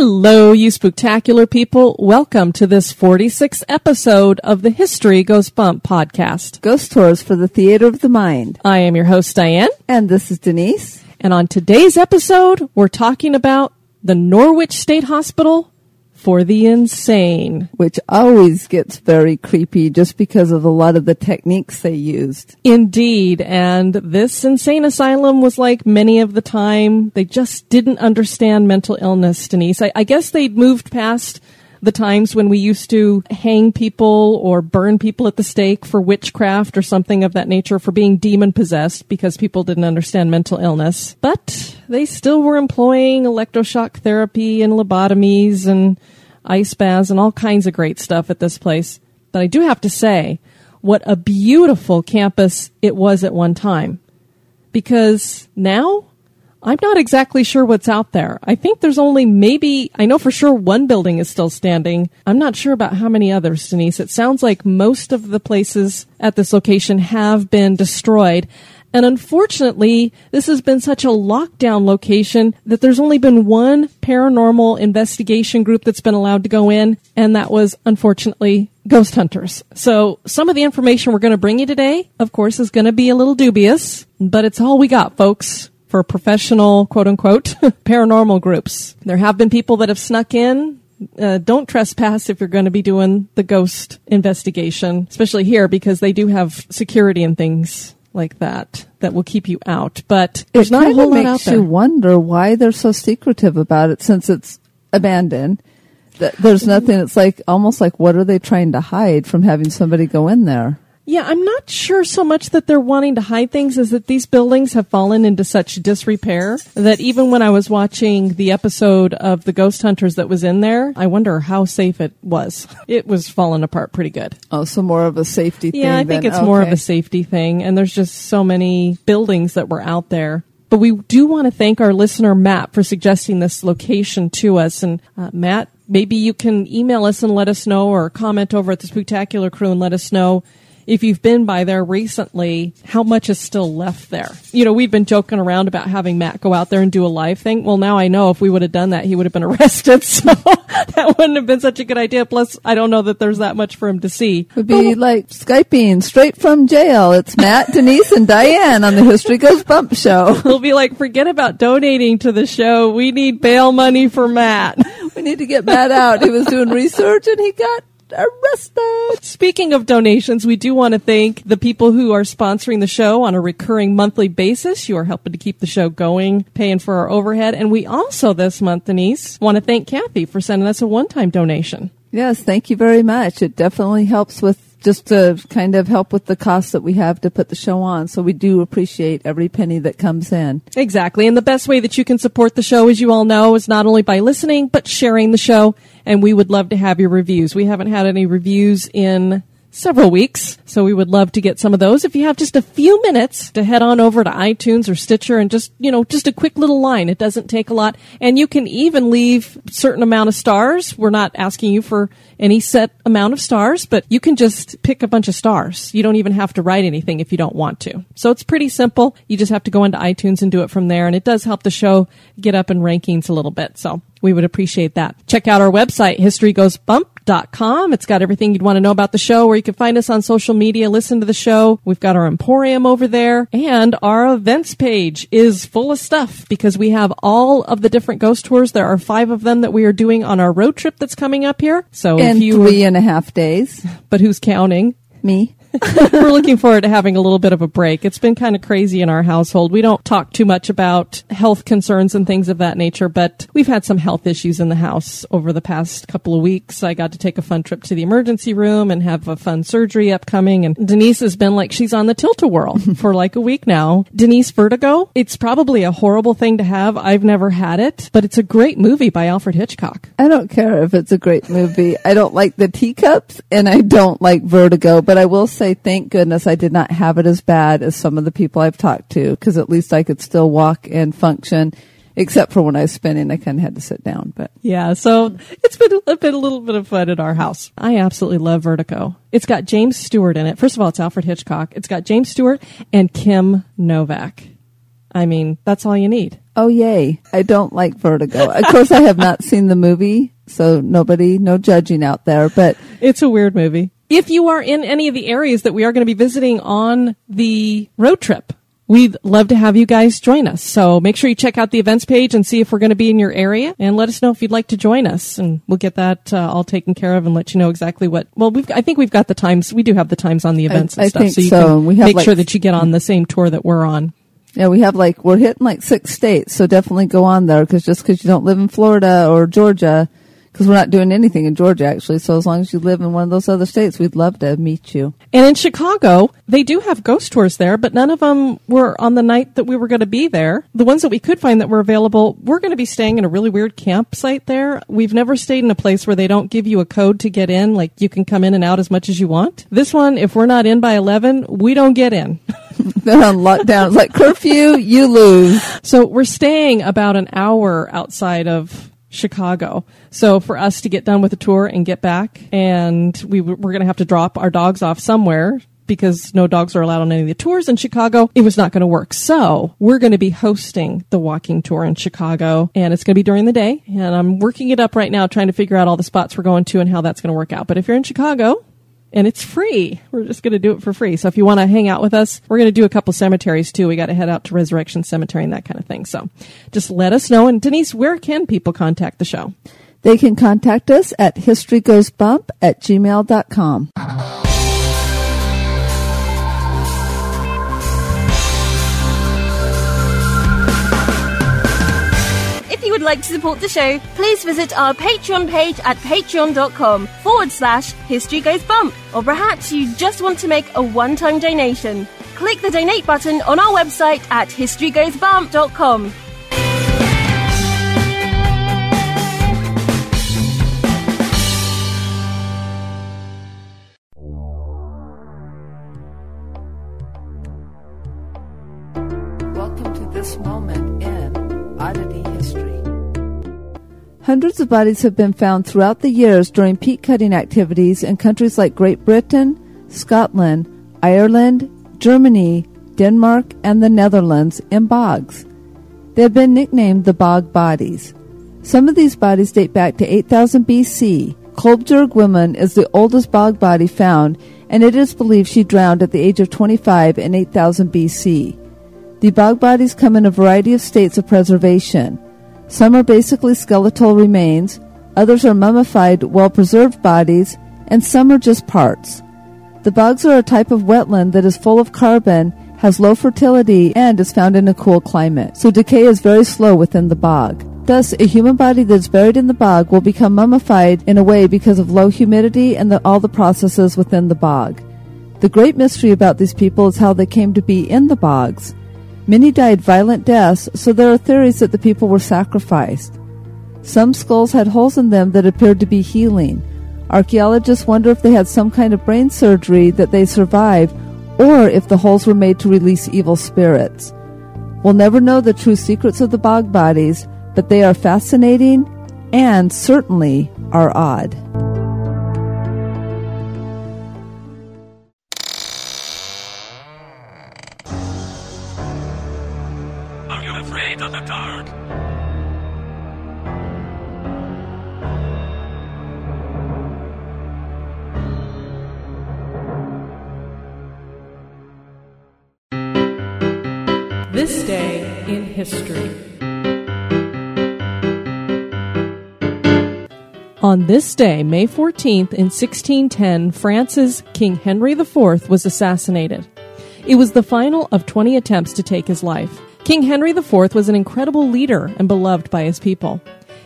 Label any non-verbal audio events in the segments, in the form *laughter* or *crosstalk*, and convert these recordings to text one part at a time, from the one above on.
Hello, you spectacular people. Welcome to this 46th episode of the History Goes Bump podcast. Ghost Tours for the Theater of the Mind. I am your host, Diane. And this is Denise. And on today's episode, we're talking about the Norwich State Hospital for the insane. Which always gets very creepy just because of a lot of the techniques they used. Indeed. And this insane asylum was like many of the time. They just didn't understand mental illness, Denise. I, I guess they'd moved past the times when we used to hang people or burn people at the stake for witchcraft or something of that nature for being demon possessed because people didn't understand mental illness. But they still were employing electroshock therapy and lobotomies and ice baths and all kinds of great stuff at this place. But I do have to say, what a beautiful campus it was at one time. Because now I'm not exactly sure what's out there. I think there's only maybe, I know for sure one building is still standing. I'm not sure about how many others, Denise. It sounds like most of the places at this location have been destroyed. And unfortunately, this has been such a lockdown location that there's only been one paranormal investigation group that's been allowed to go in, and that was unfortunately ghost hunters. So some of the information we're going to bring you today, of course, is going to be a little dubious, but it's all we got, folks for professional, quote unquote, *laughs* paranormal groups. There have been people that have snuck in. Uh, don't trespass if you're going to be doing the ghost investigation, especially here because they do have security and things like that that will keep you out. But there's it not a whole lot out there. you wonder why they're so secretive about it since it's abandoned. There's nothing. It's like almost like what are they trying to hide from having somebody go in there? Yeah, I'm not sure so much that they're wanting to hide things as that these buildings have fallen into such disrepair that even when I was watching the episode of the ghost hunters that was in there, I wonder how safe it was. *laughs* It was falling apart pretty good. Oh, so more of a safety thing. Yeah, I think than- it's more of a safety thing. And there's just so many buildings that were out there. But we do want to thank our listener, Matt, for suggesting this location to us. And uh, Matt, maybe you can email us and let us know or comment over at the Spooktacular Crew and let us know if you've been by there recently, how much is still left there. You know, we've been joking around about having Matt go out there and do a live thing. Well, now I know if we would have done that, he would have been *laughs* arrested. *laughs* So that wouldn't have been such a good idea. Plus, I don't know that there's that much for him to see. Would be like Skyping straight from jail. It's Matt, *laughs* Denise, and Diane on the History Goes Bump show. We'll be like, forget about donating to the show. We need bail money for Matt. We need to get Matt out. He was doing research and he got arrested. Speaking of donations, we do want to thank the people who are sponsoring the show on a recurring monthly basis. You are helping to keep the show going, paying for our overhead. And we also this month, Denise, want to thank Kathy for sending us a one-time donation. Yes, thank you very much. It definitely helps with just to kind of help with the costs that we have to put the show on. So we do appreciate every penny that comes in. Exactly. And the best way that you can support the show, as you all know, is not only by listening, but sharing the show. And we would love to have your reviews. We haven't had any reviews in several weeks, so we would love to get some of those. If you have just a few minutes to head on over to iTunes or Stitcher and just, you know, just a quick little line. It doesn't take a lot. And you can even leave certain amount of stars. We're not asking you for any set amount of stars, but you can just pick a bunch of stars. You don't even have to write anything if you don't want to. So it's pretty simple. You just have to go into iTunes and do it from there. And it does help the show get up in rankings a little bit. So we would appreciate that. Check out our website, historygoesbump.com. It's got everything you'd want to know about the show, where you can find us on social media, listen to the show. We've got our Emporium over there, and our events page is full of stuff because we have all of the different ghost tours. There are five of them that we are doing on our road trip that's coming up here. So In if you, three and a half days. but who's counting? Me. *laughs* We're looking forward to having a little bit of a break. It's been kind of crazy in our household. We don't talk too much about health concerns and things of that nature, but we've had some health issues in the house over the past couple of weeks. I got to take a fun trip to the emergency room and have a fun surgery upcoming. And Denise has been like she's on the tilt-a-whirl *laughs* for like a week now. Denise vertigo. It's probably a horrible thing to have. I've never had it, but it's a great movie by Alfred Hitchcock. I don't care if it's a great movie. I don't like the teacups and I don't like vertigo, but I will say thank goodness I did not have it as bad as some of the people I've talked to because at least I could still walk and function. Except for when I was spinning, I kind of had to sit down. But Yeah, so it's been a, been a little bit of fun at our house. I absolutely love Vertigo. It's got James Stewart in it. First of all, it's Alfred Hitchcock. It's got James Stewart and Kim Novak. I mean, that's all you need. oh yay, I don't like vertigo. of course, I have not seen the movie, so nobody, no judging out there. But *laughs* It's a weird movie. If you are in any of the areas that we are going to be visiting on the road trip, we'd love to have you guys join us. So make sure you check out the events page and see if we're going to be in your area and let us know if you'd like to join us and we'll get that uh, all taken care of and let you know exactly what, well, we've, I think we've got the times. We do have the times on the events and I stuff. think so you so. can We have, make like- sure that you get on the same tour that we're on. Yeah, we have like we're hitting like six states, so definitely go on there because just because you don't live in Florida or Georgia, because we're not doing anything in Georgia actually. So as long as you live in one of those other states, we'd love to meet you. And in Chicago, they do have ghost tours there, but none of them were on the night that we were going to be there. The ones that we could find that were available, we're going to be staying in a really weird campsite there. We've never stayed in a place where they don't give you a code to get in, like you can come in and out as much as you want. This one, if we're not in by 11, we don't get in. *laughs* They're on lockdown. It's like curfew, you lose. So we're staying about an hour outside of Chicago. So for us to get done with the tour and get back, and we we're going to have to drop our dogs off somewhere because no dogs are allowed on any of the tours in Chicago. It was not going to work. So we're going to be hosting the walking tour in Chicago, and it's going to be during the day. And I'm working it up right now, trying to figure out all the spots we're going to and how that's going to work out. But if you're in Chicago, and it's free. We're just going to do it for free. So if you want to hang out with us, we're going to do a couple cemeteries too. We got to head out to Resurrection Cemetery and that kind of thing. So just let us know. And Denise, where can people contact the show? They can contact us at historygoesbump at gmail.com. you would like to support the show, please visit our Patreon page at patreon.com forward slash history goes bump. Or perhaps you just want to make a one time donation. Click the donate button on our website at historygoesbump.com. Welcome to this moment in Oddity History. Hundreds of bodies have been found throughout the years during peat cutting activities in countries like Great Britain, Scotland, Ireland, Germany, Denmark, and the Netherlands in bogs. They have been nicknamed the bog bodies. Some of these bodies date back to 8000 BC. Koelbjerg woman is the oldest bog body found, and it is believed she drowned at the age of 25 in 8000 BC. The bog bodies come in a variety of states of preservation. Some are basically skeletal remains, others are mummified, well preserved bodies, and some are just parts. The bogs are a type of wetland that is full of carbon, has low fertility, and is found in a cool climate, so decay is very slow within the bog. Thus, a human body that is buried in the bog will become mummified in a way because of low humidity and the, all the processes within the bog. The great mystery about these people is how they came to be in the bogs. Many died violent deaths, so there are theories that the people were sacrificed. Some skulls had holes in them that appeared to be healing. Archaeologists wonder if they had some kind of brain surgery that they survived, or if the holes were made to release evil spirits. We'll never know the true secrets of the bog bodies, but they are fascinating and certainly are odd. On this day, May 14th, in 1610, France's King Henry IV was assassinated. It was the final of 20 attempts to take his life. King Henry IV was an incredible leader and beloved by his people.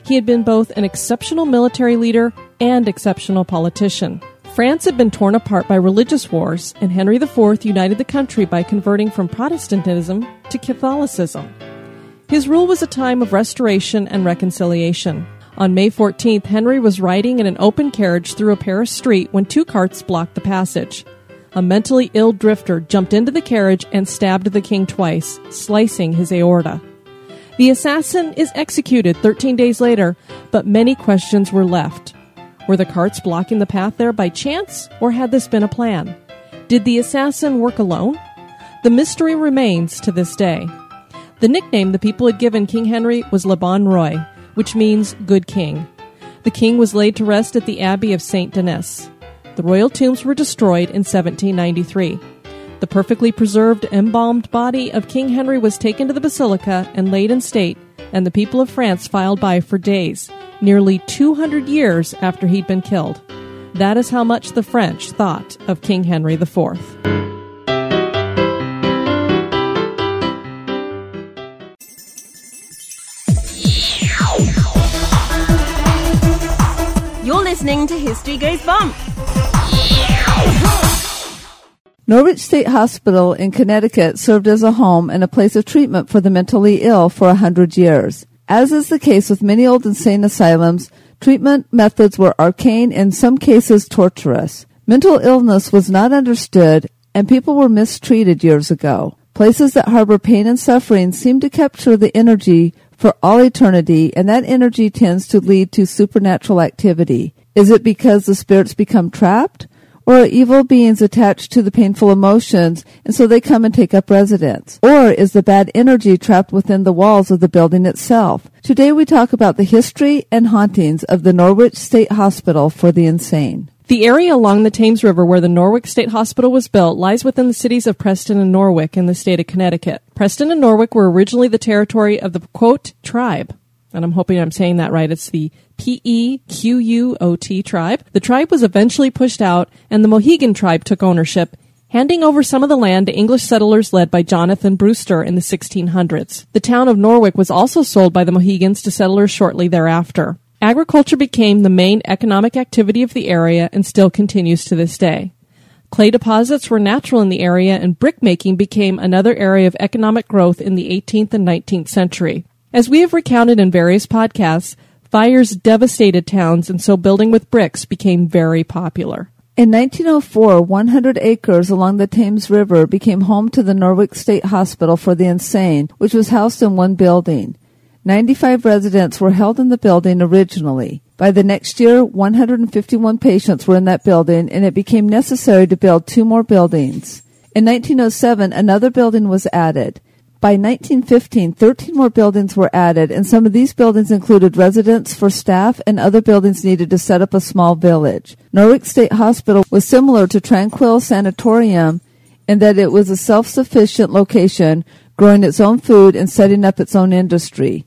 He had been both an exceptional military leader and exceptional politician. France had been torn apart by religious wars, and Henry IV united the country by converting from Protestantism to Catholicism. His rule was a time of restoration and reconciliation. On May 14th, Henry was riding in an open carriage through a Paris street when two carts blocked the passage. A mentally ill drifter jumped into the carriage and stabbed the king twice, slicing his aorta. The assassin is executed 13 days later, but many questions were left. Were the carts blocking the path there by chance, or had this been a plan? Did the assassin work alone? The mystery remains to this day. The nickname the people had given King Henry was Le Bon Roi, which means good king. The king was laid to rest at the Abbey of Saint Denis. The royal tombs were destroyed in 1793. The perfectly preserved, embalmed body of King Henry was taken to the basilica and laid in state, and the people of France filed by for days, nearly 200 years after he'd been killed. That is how much the French thought of King Henry IV. Listening to History Goes Bump. Norwich State Hospital in Connecticut served as a home and a place of treatment for the mentally ill for a hundred years. As is the case with many old insane asylums, treatment methods were arcane and in some cases torturous. Mental illness was not understood and people were mistreated years ago. Places that harbor pain and suffering seem to capture the energy for all eternity, and that energy tends to lead to supernatural activity. Is it because the spirits become trapped? Or are evil beings attached to the painful emotions and so they come and take up residence? Or is the bad energy trapped within the walls of the building itself? Today we talk about the history and hauntings of the Norwich State Hospital for the Insane. The area along the Thames River where the Norwich State Hospital was built lies within the cities of Preston and Norwich in the state of Connecticut. Preston and Norwich were originally the territory of the quote tribe. And I'm hoping I'm saying that right. It's the P-E-Q-U-O-T tribe. The tribe was eventually pushed out and the Mohegan tribe took ownership, handing over some of the land to English settlers led by Jonathan Brewster in the 1600s. The town of Norwich was also sold by the Mohegans to settlers shortly thereafter. Agriculture became the main economic activity of the area and still continues to this day. Clay deposits were natural in the area and brickmaking became another area of economic growth in the 18th and 19th century. As we have recounted in various podcasts, fires devastated towns and so building with bricks became very popular. In 1904, 100 acres along the Thames River became home to the Norwich State Hospital for the Insane, which was housed in one building. 95 residents were held in the building originally. By the next year, 151 patients were in that building and it became necessary to build two more buildings. In 1907, another building was added. By 1915, 13 more buildings were added, and some of these buildings included residence for staff and other buildings needed to set up a small village. Norwich State Hospital was similar to Tranquille Sanatorium in that it was a self-sufficient location, growing its own food and setting up its own industry.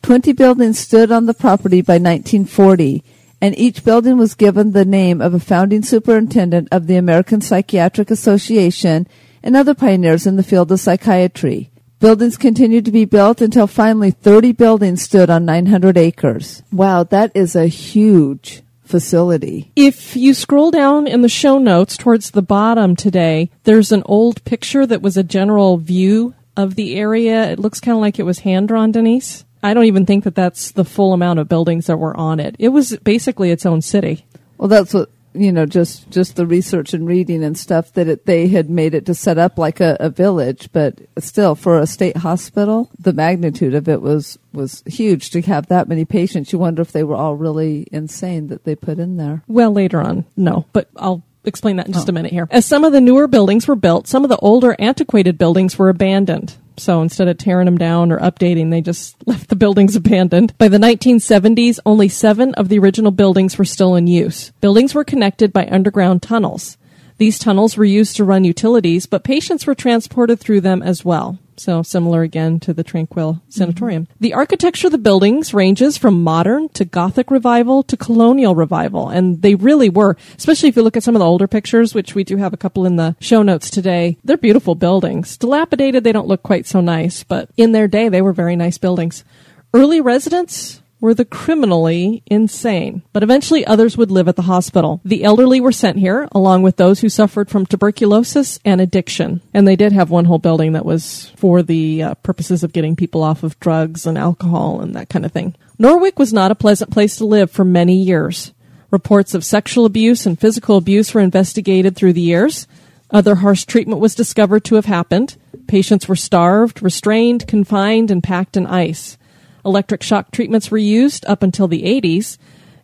Twenty buildings stood on the property by 1940, and each building was given the name of a founding superintendent of the American Psychiatric Association and other pioneers in the field of psychiatry. Buildings continued to be built until finally 30 buildings stood on 900 acres. Wow, that is a huge facility. If you scroll down in the show notes towards the bottom today, there's an old picture that was a general view of the area. It looks kind of like it was hand drawn, Denise. I don't even think that that's the full amount of buildings that were on it. It was basically its own city. Well, that's what you know, just just the research and reading and stuff that it, they had made it to set up like a, a, village, but still for a state hospital, the magnitude of it was was huge to have that many patients. You wonder if they were all really insane that they put in there. Well, later on, no, but I'll explain that in just oh. a minute here. As some of the newer buildings were built, some of the older antiquated buildings were abandoned. So instead of tearing them down or updating, they just *laughs* left the buildings abandoned. By the 1970s, only seven of the original buildings were still in use. Buildings were connected by underground tunnels. These tunnels were used to run utilities, but patients were transported through them as well. So similar again to the Tranquille Sanatorium. Mm-hmm. The architecture of the buildings ranges from modern to Gothic revival to colonial revival. And they really were, especially if you look at some of the older pictures, which we do have a couple in the show notes today. They're beautiful buildings. Dilapidated, they don't look quite so nice, but in their day, they were very nice buildings. Early residents were the criminally insane, but eventually others would live at the hospital. The elderly were sent here, along with those who suffered from tuberculosis and addiction. And they did have one whole building that was for the uh, purposes of getting people off of drugs and alcohol and that kind of thing. Norwich was not a pleasant place to live for many years. Reports of sexual abuse and physical abuse were investigated through the years. Other harsh treatment was discovered to have happened. Patients were starved, restrained, confined, and packed in ice. Electric shock treatments were used up until the 80s.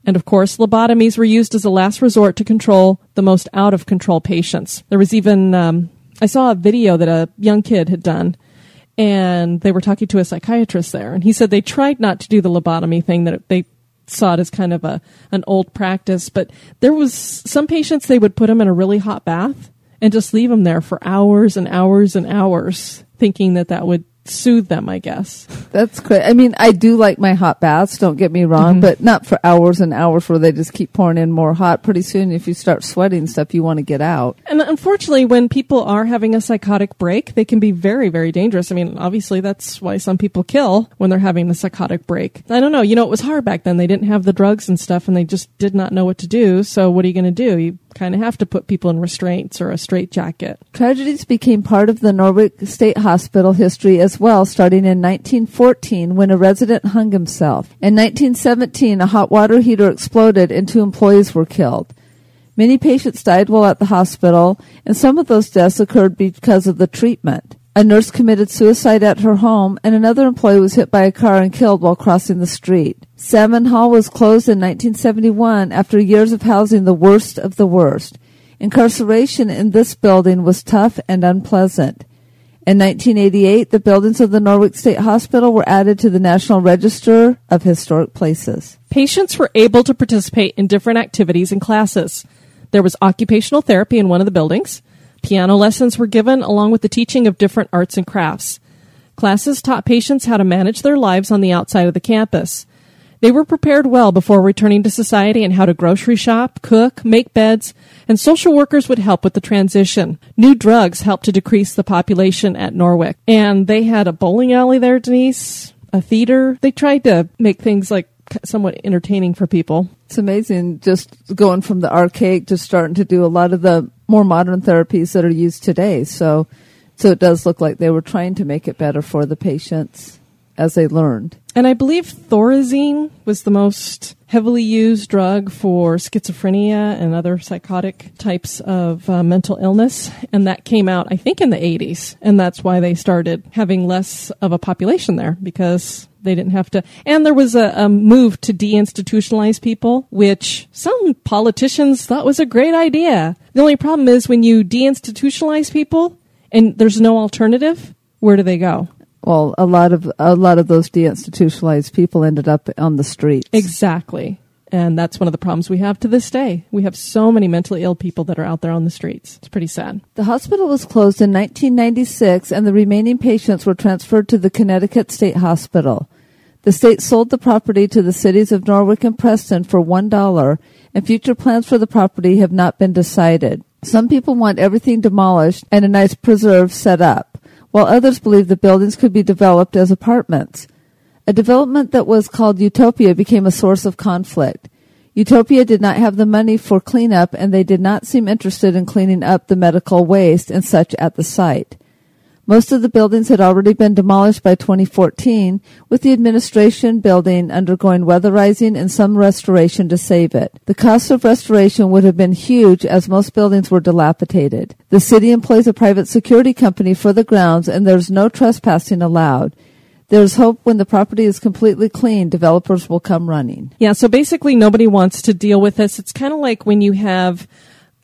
And of course, lobotomies were used as a last resort to control the most out of control patients. There was even, um, I saw a video that a young kid had done, and they were talking to a psychiatrist there, and he said they tried not to do the lobotomy thing, that they saw it as kind of a an old practice, but there was some patients they would put them in a really hot bath and just leave them there for hours and hours and hours, thinking that that would soothe them, I guess. That's great. I mean, I do like my hot baths, don't get me wrong, Mhm. but not for hours and hours where they just keep pouring in more hot. Pretty soon, if you start sweating stuff, you want to get out. And unfortunately, when people are having a psychotic break, they can be very, very dangerous. I mean, obviously, that's why some people kill when they're having a psychotic break. I don't know. You know, it was hard back then. They didn't have the drugs and stuff, and they just did not know what to do. So, what are you going to do? You kind of have to put people in restraints or a straitjacket. Tragedies became part of the Norwich State Hospital history as well, starting in 1914 when a resident hung himself. In 1917, a hot water heater exploded and two employees were killed. Many patients died while at the hospital, and some of those deaths occurred because of the treatment. A nurse committed suicide at her home, and another employee was hit by a car and killed while crossing the street. Salmon Hall was closed in 1971 after years of housing the worst of the worst. Incarceration in this building was tough and unpleasant. In 1988, the buildings of the Norwich State Hospital were added to the National Register of Historic Places. Patients were able to participate in different activities and classes. There was occupational therapy in one of the buildings. Piano lessons were given along with the teaching of different arts and crafts. Classes taught patients how to manage their lives on the outside of the campus. They were prepared well before returning to society and how to grocery shop, cook, make beds, and social workers would help with the transition. New drugs helped to decrease the population at Norwich. And they had a bowling alley there, Denise, a theater. They tried to make things like somewhat entertaining for people. It's amazing just going from the archaic to starting to do a lot of the more modern therapies that are used today. So, so it does look like they were trying to make it better for the patients as they learned. And I believe Thorazine was the most heavily used drug for schizophrenia and other psychotic types of uh, mental illness. And that came out, I think, in the 80s. And that's why they started having less of a population there because they didn't have to. And there was a, a move to deinstitutionalize people, which some politicians thought was a great idea. The only problem is when you deinstitutionalize people and there's no alternative, where do they go? Well, a lot of a lot of those deinstitutionalized people ended up on the streets. Exactly. And that's one of the problems we have to this day. We have so many mentally ill people that are out there on the streets. It's pretty sad. The hospital was closed in 1996 and the remaining patients were transferred to the Connecticut State Hospital. The state sold the property to the cities of Norwich and Preston for $1 and future plans for the property have not been decided. Some people want everything demolished and a nice preserve set up, while others believed the buildings could be developed as apartments. A development that was called Utopia became a source of conflict. Utopia did not have the money for cleanup and they did not seem interested in cleaning up the medical waste and such at the site. Most of the buildings had already been demolished by 2014, with the administration building undergoing weatherizing and some restoration to save it. The cost of restoration would have been huge as most buildings were dilapidated. The city employs a private security company for the grounds and there's no trespassing allowed. There's hope when the property is completely clean, developers will come running. Yeah, so basically nobody wants to deal with this. It's kind of like when you have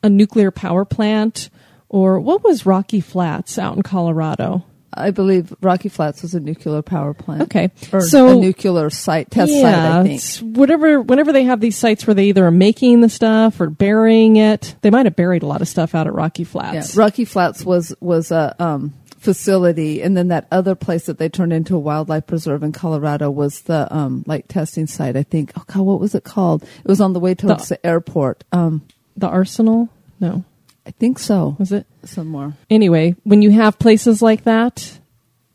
a nuclear power plant or what was Rocky Flats out in Colorado? I believe Rocky Flats was a nuclear power plant. Okay. Or So- a nuclear site, test site, I think. it's whatever. Whenever they have these sites where they either are making the stuff or burying it, they might have buried a lot of stuff out at Rocky Yeah, Flats. Rocky Flats was was a um, facility, and then that other place that they turned into a wildlife preserve in Colorado was the um, like testing site. I think. Oh God, what was it called? It was on the way towards the, airport. Um, The Arsenal? No, I think so. was it? Somewhere. Anyway, when you have places like that,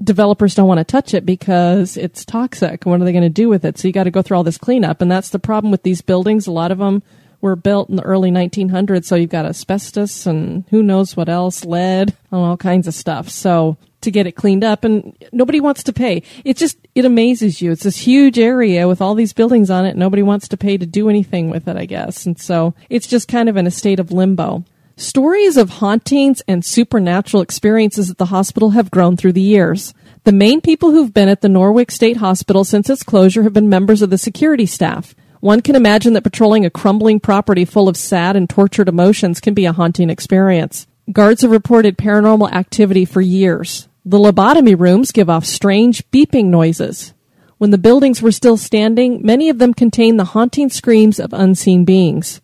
developers don't want to touch it because it's toxic. What are they going to do with it? So you got to go through all this cleanup, and that's the problem with these buildings. A lot of them were built in the early 1900s, so you've got asbestos and who knows what else, lead, and all kinds of stuff. So to get it cleaned up, and nobody wants to pay. It just it amazes you. It's this huge area with all these buildings on it. Nobody wants to pay to do anything with it, I guess, and so it's just kind of in a state of limbo. Stories of hauntings and supernatural experiences at the hospital have grown through the years. The main people who've been at the Norwich State Hospital since its closure have been members of the security staff. One can imagine that patrolling a crumbling property full of sad and tortured emotions can be a haunting experience. Guards have reported paranormal activity for years. The lobotomy rooms give off strange beeping noises. When the buildings were still standing, many of them contained the haunting screams of unseen beings.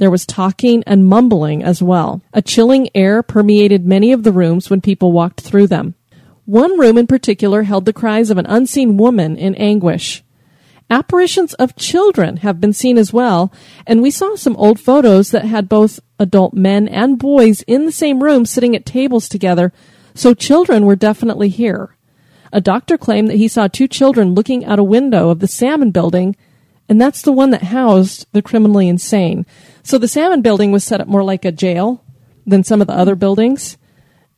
There was talking and mumbling as well. A chilling air permeated many of the rooms when people walked through them. One room in particular held the cries of an unseen woman in anguish. Apparitions of children have been seen as well, and we saw some old photos that had both adult men and boys in the same room sitting at tables together, so children were definitely here. A doctor claimed that he saw two children looking out a window of the Salmon building, and that's the one that housed the criminally insane. So the Salmon building was set up more like a jail than some of the other buildings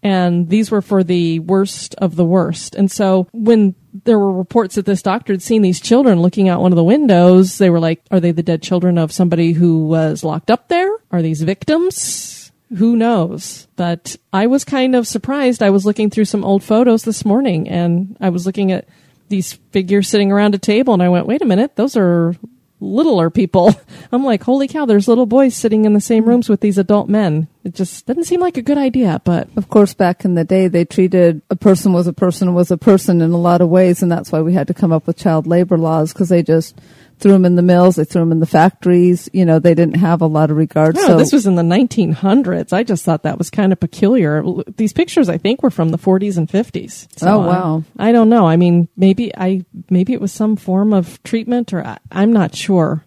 and these were for the worst of the worst. And so when there were reports that this doctor had seen these children looking out one of the windows, they were like, are they the dead children of somebody who was locked up there? Are these victims? Who knows? But I was kind of surprised. I was looking through some old photos this morning and I was looking at these figures sitting around a table and I went, wait a minute, those are littler people. *laughs* I'm like, holy cow, there's little boys sitting in the same rooms with these adult men. It just doesn't seem like a good idea, but Of course, back in the day, they treated a person was a person was a person in a lot of ways, and that's why we had to come up with child labor laws because they just threw them in the mills, they threw them in the factories. You know, they didn't have a lot of regard. No, so this was in the 1900s. I just thought that was kind of peculiar. These pictures, I think, were from the 40s and 50s. Oh, uh, wow. I, I don't know. I mean, maybe I maybe it was some form of treatment, or I, I'm not sure.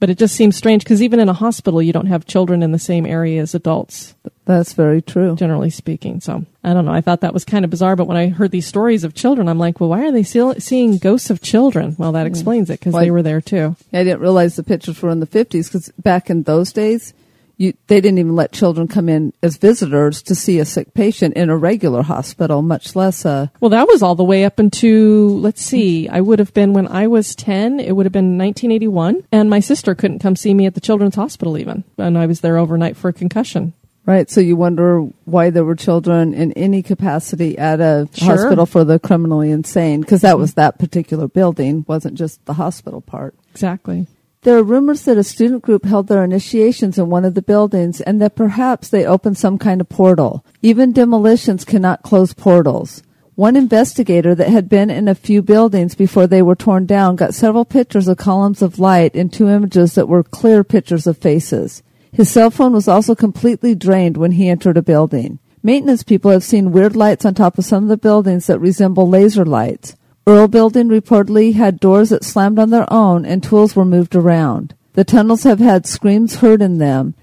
But it just seems strange because even in a hospital, you don't have children in the same area as adults, that's very true. generally speaking. So I don't know. I thought that was kind of bizarre. But when I heard these stories of children, I'm like, well, why are they seeing ghosts of children? Well, that mm-hmm. explains it because Why- they were there too. I didn't realize the pictures were in the 50s because back in those days, you, they didn't even let children come in as visitors to see a sick patient in a regular hospital, much less a. Well, that was all the way up into, let's see, I would have been when I was 10, it would have been 1981, and my sister couldn't come see me at the Children's Hospital even, and I was there overnight for a concussion. Right, so you wonder why there were children in any capacity at a Sure. hospital for the criminally insane, because that was that particular building, wasn't just the hospital part. Exactly. There are rumors that a student group held their initiations in one of the buildings and that perhaps they opened some kind of portal. Even demolitions cannot close portals. One investigator that had been in a few buildings before they were torn down got several pictures of columns of light and two images that were clear pictures of faces. His cell phone was also completely drained when he entered a building. Maintenance people have seen weird lights on top of some of the buildings that resemble laser lights. Earle Building reportedly had doors that slammed on their own and tools were moved around. The tunnels have had screams heard in them,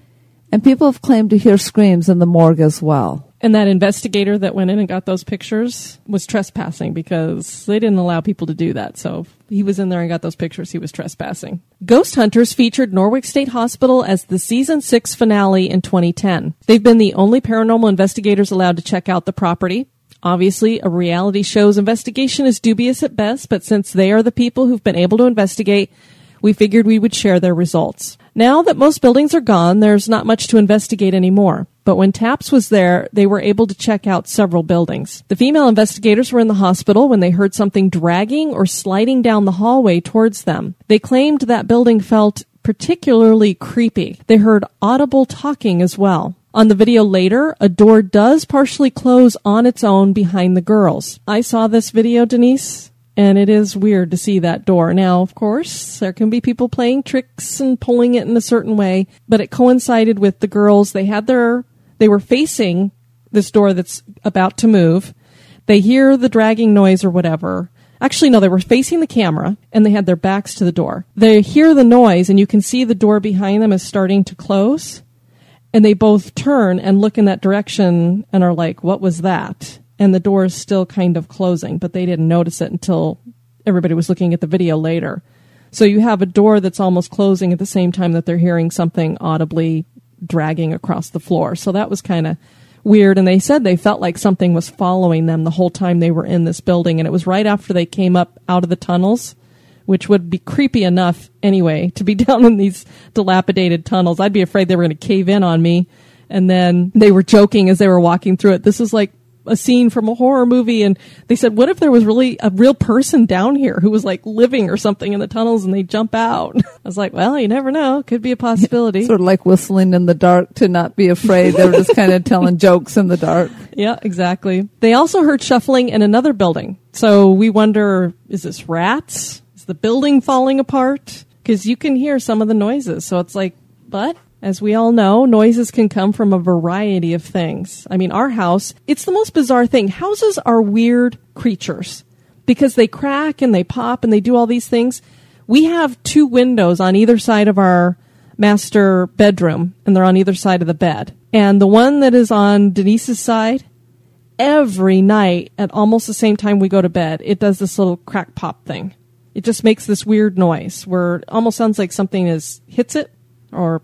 and people have claimed to hear screams in the morgue as well. And that investigator that went in and got those pictures was trespassing because they didn't allow people to do that. So he was in there and got those pictures, he was trespassing. Ghost Hunters featured Norwich State Hospital as the season six finale in 2010. They've been the only paranormal investigators allowed to check out the property. Obviously, a reality show's investigation is dubious at best, but since they are the people who've been able to investigate, we figured we would share their results. Now that most buildings are gone, there's not much to investigate anymore. But when TAPS was there, they were able to check out several buildings. The female investigators were in the hospital when they heard something dragging or sliding down the hallway towards them. They claimed that building felt particularly creepy. They heard audible talking as well. On the video later, a door does partially close on its own behind the girls. I saw this video, Denise, and it is weird to see that door. Now, of course, there can be people playing tricks and pulling it in a certain way, but it coincided with the girls. They had their, they were facing this door that's about to move. They hear the dragging noise or whatever. Actually, no, they were facing the camera and they had their backs to the door. They hear the noise and you can see the door behind them is starting to close. And they both turn and look in that direction and are like, what was that? and the door is still kind of closing, but they didn't notice it until everybody was looking at the video later. So you have a door that's almost closing at the same time that they're hearing something audibly dragging across the floor. So that was kind of weird. And they said they felt like something was following them the whole time they were in this building. And it was right after they came up out of the tunnels, which would be creepy enough anyway to be *laughs* down in these dilapidated tunnels. I'd be afraid they were going to cave in on me. And then they were joking as they were walking through it. This is like a scene from a horror movie and they said, what if there was really a real person down here who was like living or something in the tunnels and they jump out? *laughs* I was like, well, you never know. Could be a possibility. Sort of like whistling in the dark to not be afraid. They were just kind of *laughs* telling jokes in the dark. Yeah, exactly. They also heard shuffling in another building. So we wonder, is this rats? The building falling apart? Because you can hear some of the noises. So it's like, but as we all know, noises can come from a variety of things. I mean, our house, it's the most bizarre thing. Houses are weird creatures because they crack and they pop and they do all these things. We have two windows on either side of our master bedroom and they're on either side of the bed. And the one that is on Denise's side, every night at almost the same time we go to bed, it does this little crack pop thing. It just makes this weird noise where it almost sounds like something is hits it or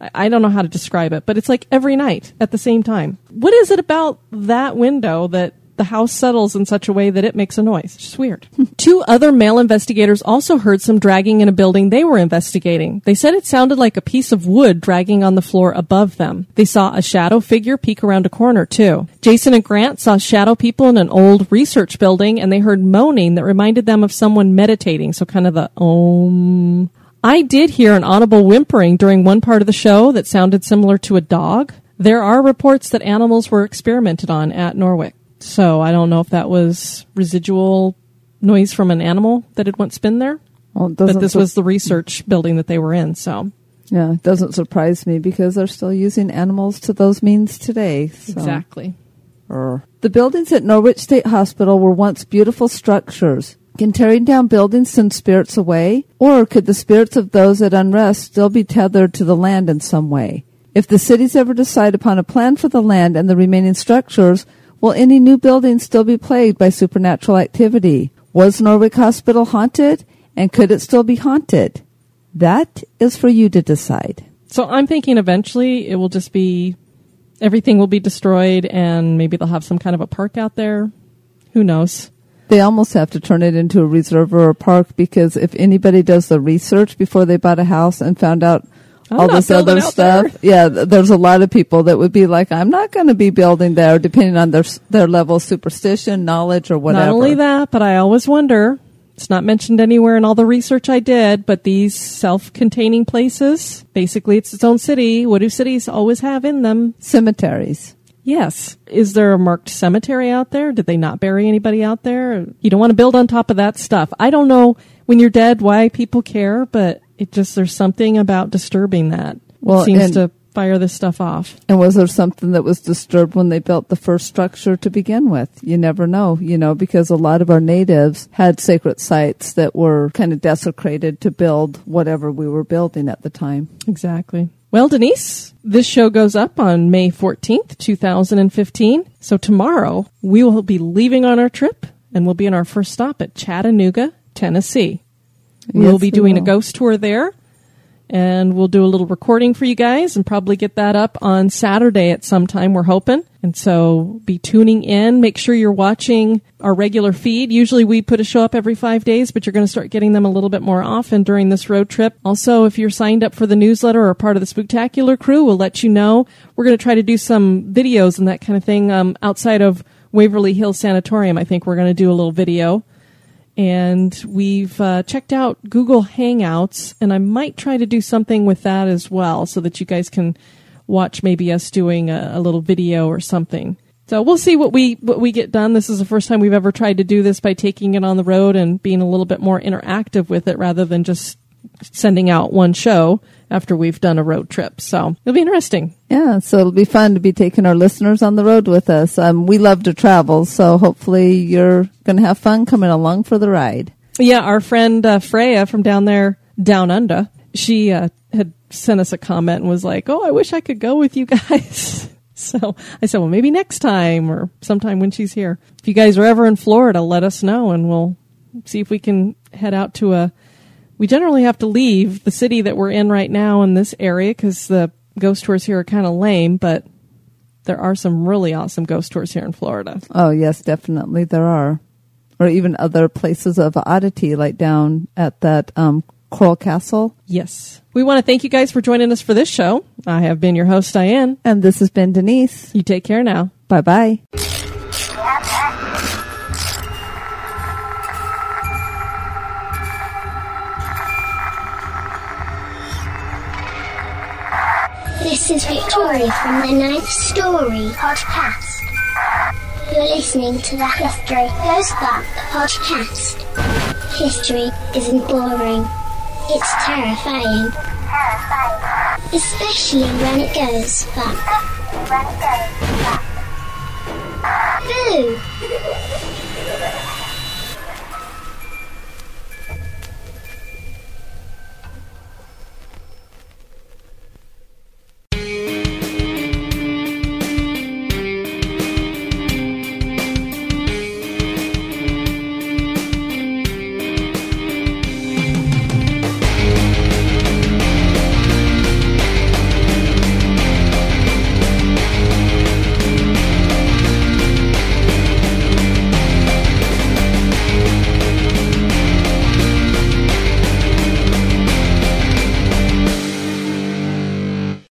I don't know how to describe it, but it's like every night at the same time. What is it about that window that the house settles in such a way that it makes a noise. It's just weird. *laughs* Two other male investigators also heard some dragging in a building they were investigating. They said it sounded like a piece of wood dragging on the floor above them. They saw a shadow figure peek around a corner too. Jason and Grant saw shadow people in an old research building and they heard moaning that reminded them of someone meditating. So kind of the om. I did hear an audible whimpering during one part of the show that sounded similar to a dog. There are reports that animals were experimented on at Norwich. So I don't know if that was residual noise from an animal that had once been there. Well, but this su- was the research building that they were in, so. Yeah, it doesn't surprise me because they're still using animals to those means today. So. Exactly. The buildings at Norwich State Hospital were once beautiful structures. Can tearing down buildings send spirits away? Or could the spirits of those at unrest still be tethered to the land in some way? If the cities ever decide upon a plan for the land and the remaining structures, will any new buildings still be plagued by supernatural activity? Was Norwich Hospital haunted? And could it still be haunted? That is for you to decide. So I'm thinking eventually it will just be everything will be destroyed and maybe they'll have some kind of a park out there. Who knows? They almost have to turn it into a reserve or a park because if anybody does the research before they bought a house and found out I'm all this other stuff, there. yeah, there's a lot of people that would be like, I'm not going to be building there, depending on their their level of superstition, knowledge, or whatever. Not only that, but I always wonder. It's not mentioned anywhere in all the research I did, but these self-containing places, basically it's its own city. What do cities always have in them? Cemeteries. Yes. Is there a marked cemetery out there? Did they not bury anybody out there? You don't want to build on top of that stuff. I don't know when you're dead why people care, but it just there's something about disturbing that. Well, it seems to fire this stuff off. And was there something that was disturbed when they built the first structure to begin with? You never know, you know, because a lot of our natives had sacred sites that were kind of desecrated to build whatever we were building at the time. Exactly. Well, Denise, this show goes up on May 14th, 2015. So tomorrow we will be leaving on our trip and we'll be in our first stop at Chattanooga, Tennessee. We'll yes, be doing a ghost tour there and we'll do a little recording for you guys and probably get that up on Saturday at some time, we're hoping. And so be tuning in. Make sure you're watching our regular feed. Usually we put a show up every five days, but you're going to start getting them a little bit more often during this road trip. Also, if you're signed up for the newsletter or part of the Spooktacular crew, we'll let you know. We're going to try to do some videos and that kind of thing um, outside of Waverly Hills Sanatorium. I think we're going to do a little video and we've uh, checked out Google Hangouts, and I might try to do something with that as well, so that you guys can watch maybe us doing a, a little video or something. So we'll see what we what we get done. This is the first time we've ever tried to do this by taking it on the road and being a little bit more interactive with it rather than just sending out one show after we've done a road trip. So it'll be interesting. Yeah, so it'll be fun to be taking our listeners on the road with us. Um, we love to travel, so hopefully you're going to have fun coming along for the ride. Yeah, our friend uh, Freya from down there, down under, she uh, had sent us a comment and was like, "Oh, I wish I could go with you *laughs* guys." so I said, "Well, maybe next time or sometime when she's here. If you guys are ever in Florida, let us know and we'll see if we can head out to a." We generally have to leave the city that we're in right now in this area because the ghost tours here are kind of lame, but there are some really awesome ghost tours here in Florida. Oh, yes, definitely there are. Or even other places of oddity, like down at that um, Coral Castle. Yes. We want to thank you guys for joining us for this show. I have been your host, Diane. And this has been Denise. You take care now. Bye bye. This is Victoria from the Ninth Story podcast. You're listening to the History Goes Bump podcast. History isn't boring, it's terrifying. Especially when it goes bump. Boo!